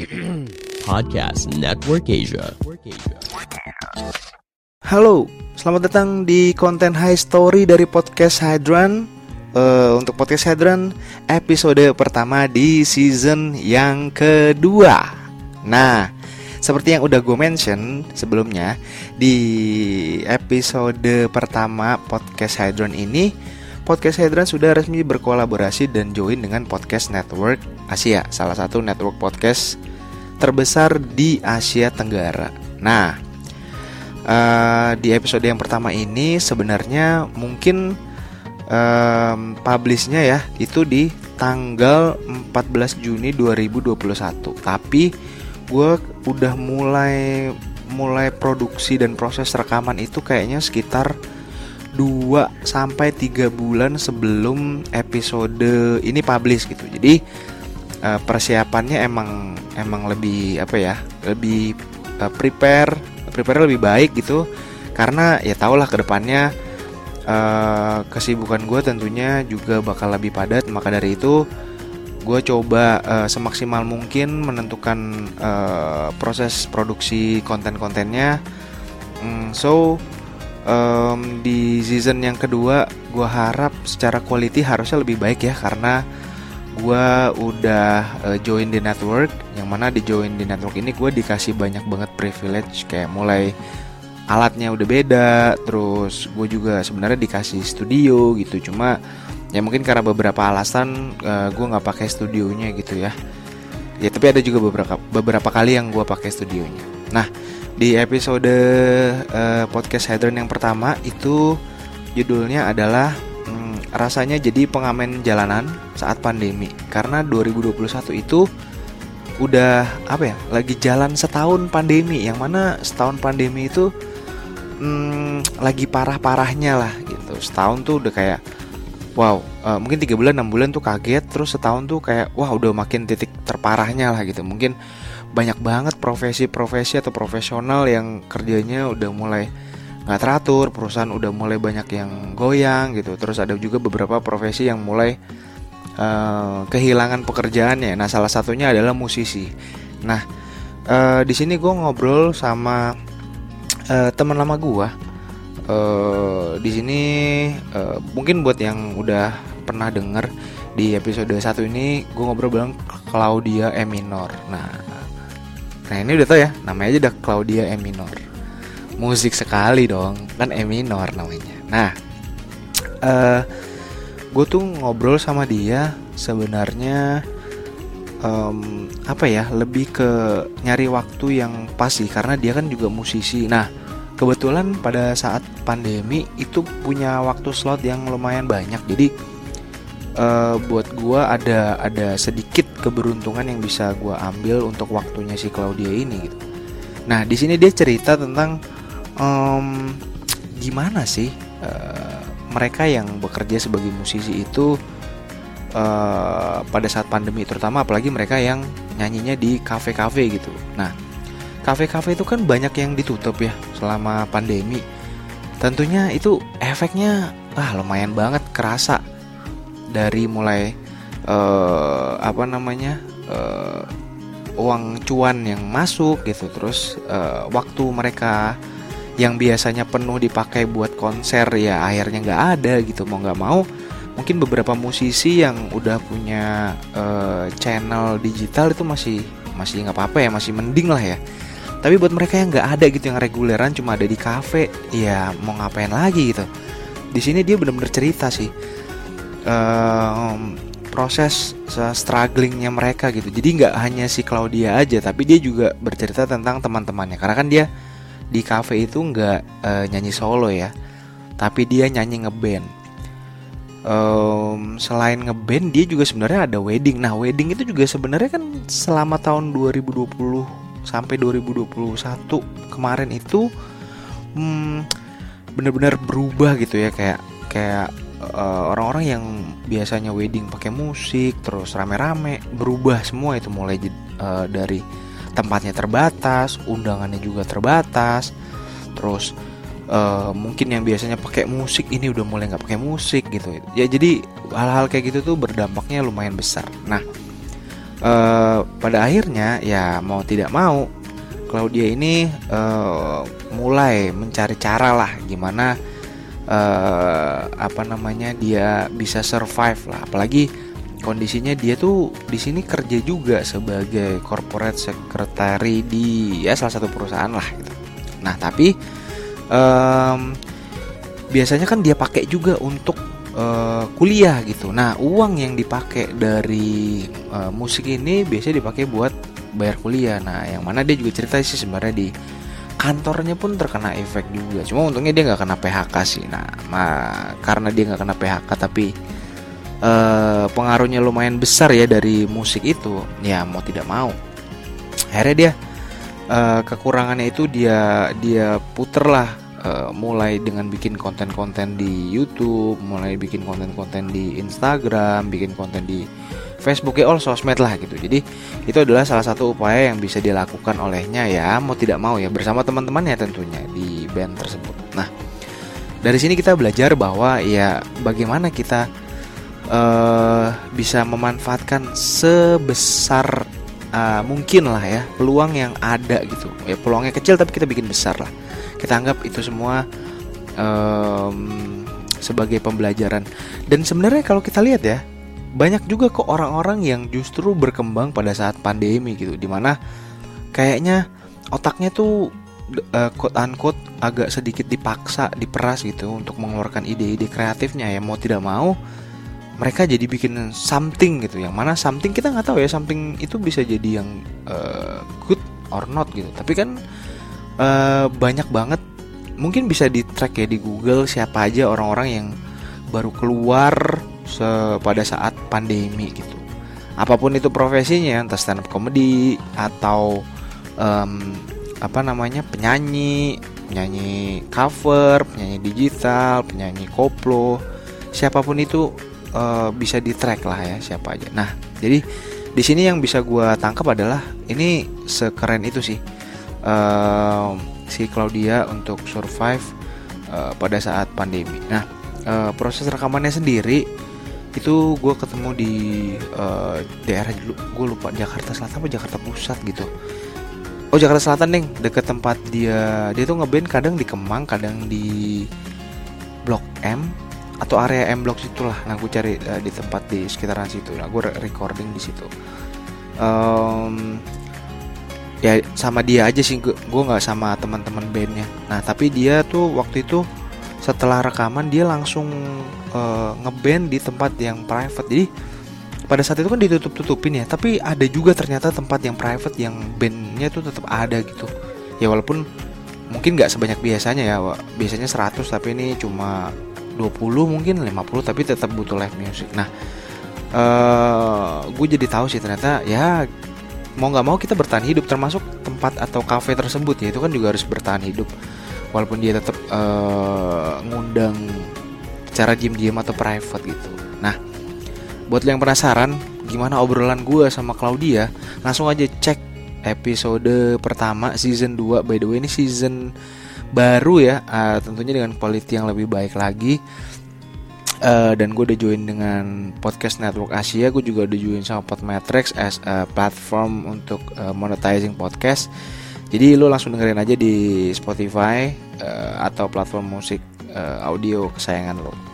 Podcast Network Asia. Halo, selamat datang di konten High Story dari podcast Hydran. Uh, untuk podcast Hydran episode pertama di season yang kedua. Nah, seperti yang udah gue mention sebelumnya di episode pertama podcast Hydran ini, podcast Hydran sudah resmi berkolaborasi dan join dengan podcast Network Asia, salah satu network podcast terbesar di Asia Tenggara. Nah, uh, di episode yang pertama ini sebenarnya mungkin um, publishnya ya itu di tanggal 14 Juni 2021 tapi gue udah mulai mulai produksi dan proses rekaman itu kayaknya sekitar 2 sampai 3 bulan sebelum episode ini publish gitu. Jadi uh, persiapannya emang emang lebih apa ya? lebih uh, prepare prepare lebih baik gitu. Karena ya tau lah ke depannya uh, kesibukan gue tentunya juga bakal lebih padat. Maka dari itu gue coba uh, semaksimal mungkin menentukan uh, proses produksi konten-kontennya. Mm, so um, di season yang kedua gue harap secara quality harusnya lebih baik ya. Karena gue udah uh, join di network yang mana di join di network ini gue dikasih banyak banget privilege kayak mulai alatnya udah beda terus gue juga sebenarnya dikasih studio gitu. Cuma ya mungkin karena beberapa alasan uh, gue nggak pakai studionya gitu ya. Ya tapi ada juga beberapa beberapa kali yang gue pakai studionya. Nah di episode uh, podcast Hadron yang pertama itu judulnya adalah hmm, rasanya jadi pengamen jalanan saat pandemi. Karena 2021 itu udah apa ya lagi jalan setahun pandemi. Yang mana setahun pandemi itu hmm, lagi parah-parahnya lah gitu. Setahun tuh udah kayak wow uh, mungkin tiga bulan enam bulan tuh kaget. Terus setahun tuh kayak wah udah makin titik terparahnya lah gitu. Mungkin banyak banget profesi-profesi atau profesional yang kerjanya udah mulai nggak teratur perusahaan udah mulai banyak yang goyang gitu. Terus ada juga beberapa profesi yang mulai uh, kehilangan pekerjaannya nah salah satunya adalah musisi nah uh, di sini gue ngobrol sama uh, teman lama gua uh, di sini uh, mungkin buat yang udah pernah denger di episode 1 ini gue ngobrol bilang Claudia E minor. Nah, nah ini udah tau ya, namanya aja udah Claudia E minor. Musik sekali dong, kan E minor namanya. Nah, uh, gue tuh ngobrol sama dia sebenarnya um, apa ya lebih ke nyari waktu yang pas sih karena dia kan juga musisi. Nah kebetulan pada saat pandemi itu punya waktu slot yang lumayan banyak. Jadi uh, buat gua ada ada sedikit keberuntungan yang bisa gua ambil untuk waktunya si Claudia ini gitu. Nah di sini dia cerita tentang um, gimana sih uh, mereka yang bekerja sebagai musisi itu uh, pada saat pandemi terutama apalagi mereka yang nyanyinya di kafe-kafe gitu. Nah, kafe-kafe itu kan banyak yang ditutup ya selama pandemi. Tentunya itu efeknya ah lumayan banget kerasa dari mulai uh, apa namanya uh, uang cuan yang masuk gitu, terus uh, waktu mereka yang biasanya penuh dipakai buat konser ya akhirnya nggak ada gitu mau nggak mau. Mungkin beberapa musisi yang udah punya uh, channel digital itu masih masih nggak apa-apa ya masih mending lah ya. Tapi buat mereka yang nggak ada gitu yang reguleran cuma ada di cafe ya mau ngapain lagi gitu. Di sini dia benar-benar cerita sih uh, proses strugglingnya mereka gitu. Jadi nggak hanya si Claudia aja tapi dia juga bercerita tentang teman-temannya. Karena kan dia di cafe itu nggak uh, nyanyi solo ya tapi dia nyanyi ngeband um, selain ngeband dia juga sebenarnya ada wedding. Nah, wedding itu juga sebenarnya kan selama tahun 2020 sampai 2021 kemarin itu hmm, benar-benar berubah gitu ya kayak kayak orang orang-orang yang biasanya wedding pakai musik terus rame-rame berubah semua itu mulai uh, dari tempatnya terbatas, undangannya juga terbatas, terus uh, mungkin yang biasanya pakai musik ini udah mulai nggak pakai musik gitu. Ya jadi hal-hal kayak gitu tuh berdampaknya lumayan besar. Nah uh, pada akhirnya ya mau tidak mau Claudia ini uh, mulai mencari cara lah gimana uh, apa namanya dia bisa survive lah. Apalagi kondisinya dia tuh di sini kerja juga sebagai corporate secretary di ya salah satu perusahaan lah gitu nah tapi um, biasanya kan dia pakai juga untuk uh, kuliah gitu. Nah, uang yang dipakai dari uh, musik ini biasanya dipakai buat bayar kuliah. Nah, yang mana dia juga cerita sih sebenarnya di kantornya pun terkena efek juga. Cuma untungnya dia nggak kena PHK sih. Nah, karena dia nggak kena PHK tapi uh, pengaruhnya lumayan besar ya dari musik itu. Ya mau tidak mau. Akhirnya dia uh, kekurangannya itu dia dia puter lah uh, mulai dengan bikin konten-konten di YouTube, mulai bikin konten-konten di Instagram, bikin konten di Facebook ya all sosmed lah gitu. Jadi itu adalah salah satu upaya yang bisa dilakukan olehnya ya mau tidak mau ya bersama teman-temannya tentunya di band tersebut. Nah dari sini kita belajar bahwa ya bagaimana kita uh, bisa memanfaatkan sebesar uh, mungkin lah ya peluang yang ada gitu. Ya peluangnya kecil tapi kita bikin besar lah. Kita anggap itu semua um, sebagai pembelajaran. Dan sebenarnya kalau kita lihat ya banyak juga kok orang-orang yang justru berkembang pada saat pandemi gitu. Di mana kayaknya otaknya tuh uh, quote unquote agak sedikit dipaksa diperas gitu untuk mengeluarkan ide-ide kreatifnya ya. Mau tidak mau mereka jadi bikin something gitu. Yang mana something kita nggak tahu ya something itu bisa jadi yang uh, good or not gitu. Tapi kan uh, banyak banget mungkin bisa di track ya di Google siapa aja orang-orang yang baru keluar pada saat pandemi gitu. Apa pun itu profesinya entah stand up comedy atau um, apa namanya penyanyi penyanyi cover penyanyi digital penyanyi koplo siapa pun itu uh, bisa di track lah ya siapa aja. Nah jadi di sini yang bisa gue tangkap adalah ini sekeren itu sih. Uh, si Claudia untuk survive uh, pada saat pandemi. Nah, uh, proses rekamannya sendiri itu gue ketemu di uh, daerah gue lupa Jakarta Selatan atau Jakarta Pusat gitu. Oh Jakarta Selatan nih deket tempat dia. Dia tuh ngeband kadang di Kemang kadang di Blok M atau area M Blok situlah. Nah gue cari uh, di tempat di sekitaran situ. Nah gue recording di situ. Um, ya sama dia aja sih gue nggak sama teman-teman bandnya nah tapi dia tuh waktu itu setelah rekaman dia langsung uh, ngeband di tempat yang private jadi pada saat itu kan ditutup tutupin ya tapi ada juga ternyata tempat yang private yang bandnya tuh tetap ada gitu ya walaupun mungkin nggak sebanyak biasanya ya biasanya 100 tapi ini cuma 20 mungkin 50 tapi tetap butuh live music. Nah uh, gue jadi tahu sih ternyata ya mau nggak mau kita bertahan hidup termasuk tempat atau cafe tersebut ya itu kan juga harus bertahan hidup. Walaupun dia tetap uh, ngundang cara diem-diem atau private gitu. Nah buat yang penasaran gimana obrolan gue sama Claudia langsung aja cek episode pertama season 2 by the way ini season baru ya uh, tentunya dengan quality yang lebih baik lagi. Uh, dan gue udah join dengan podcast network Asia gue juga udah join sama Podmetrics as a platform untuk uh, monetizing podcast. Jadi lo langsung dengerin aja di Spotify uh, atau platform musik uh, audio kesayangan lo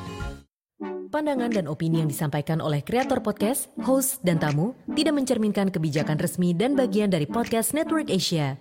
Pandangan dan opini yang disampaikan oleh kreator podcast, host, dan tamu tidak mencerminkan kebijakan resmi dan bagian dari podcast Network Asia.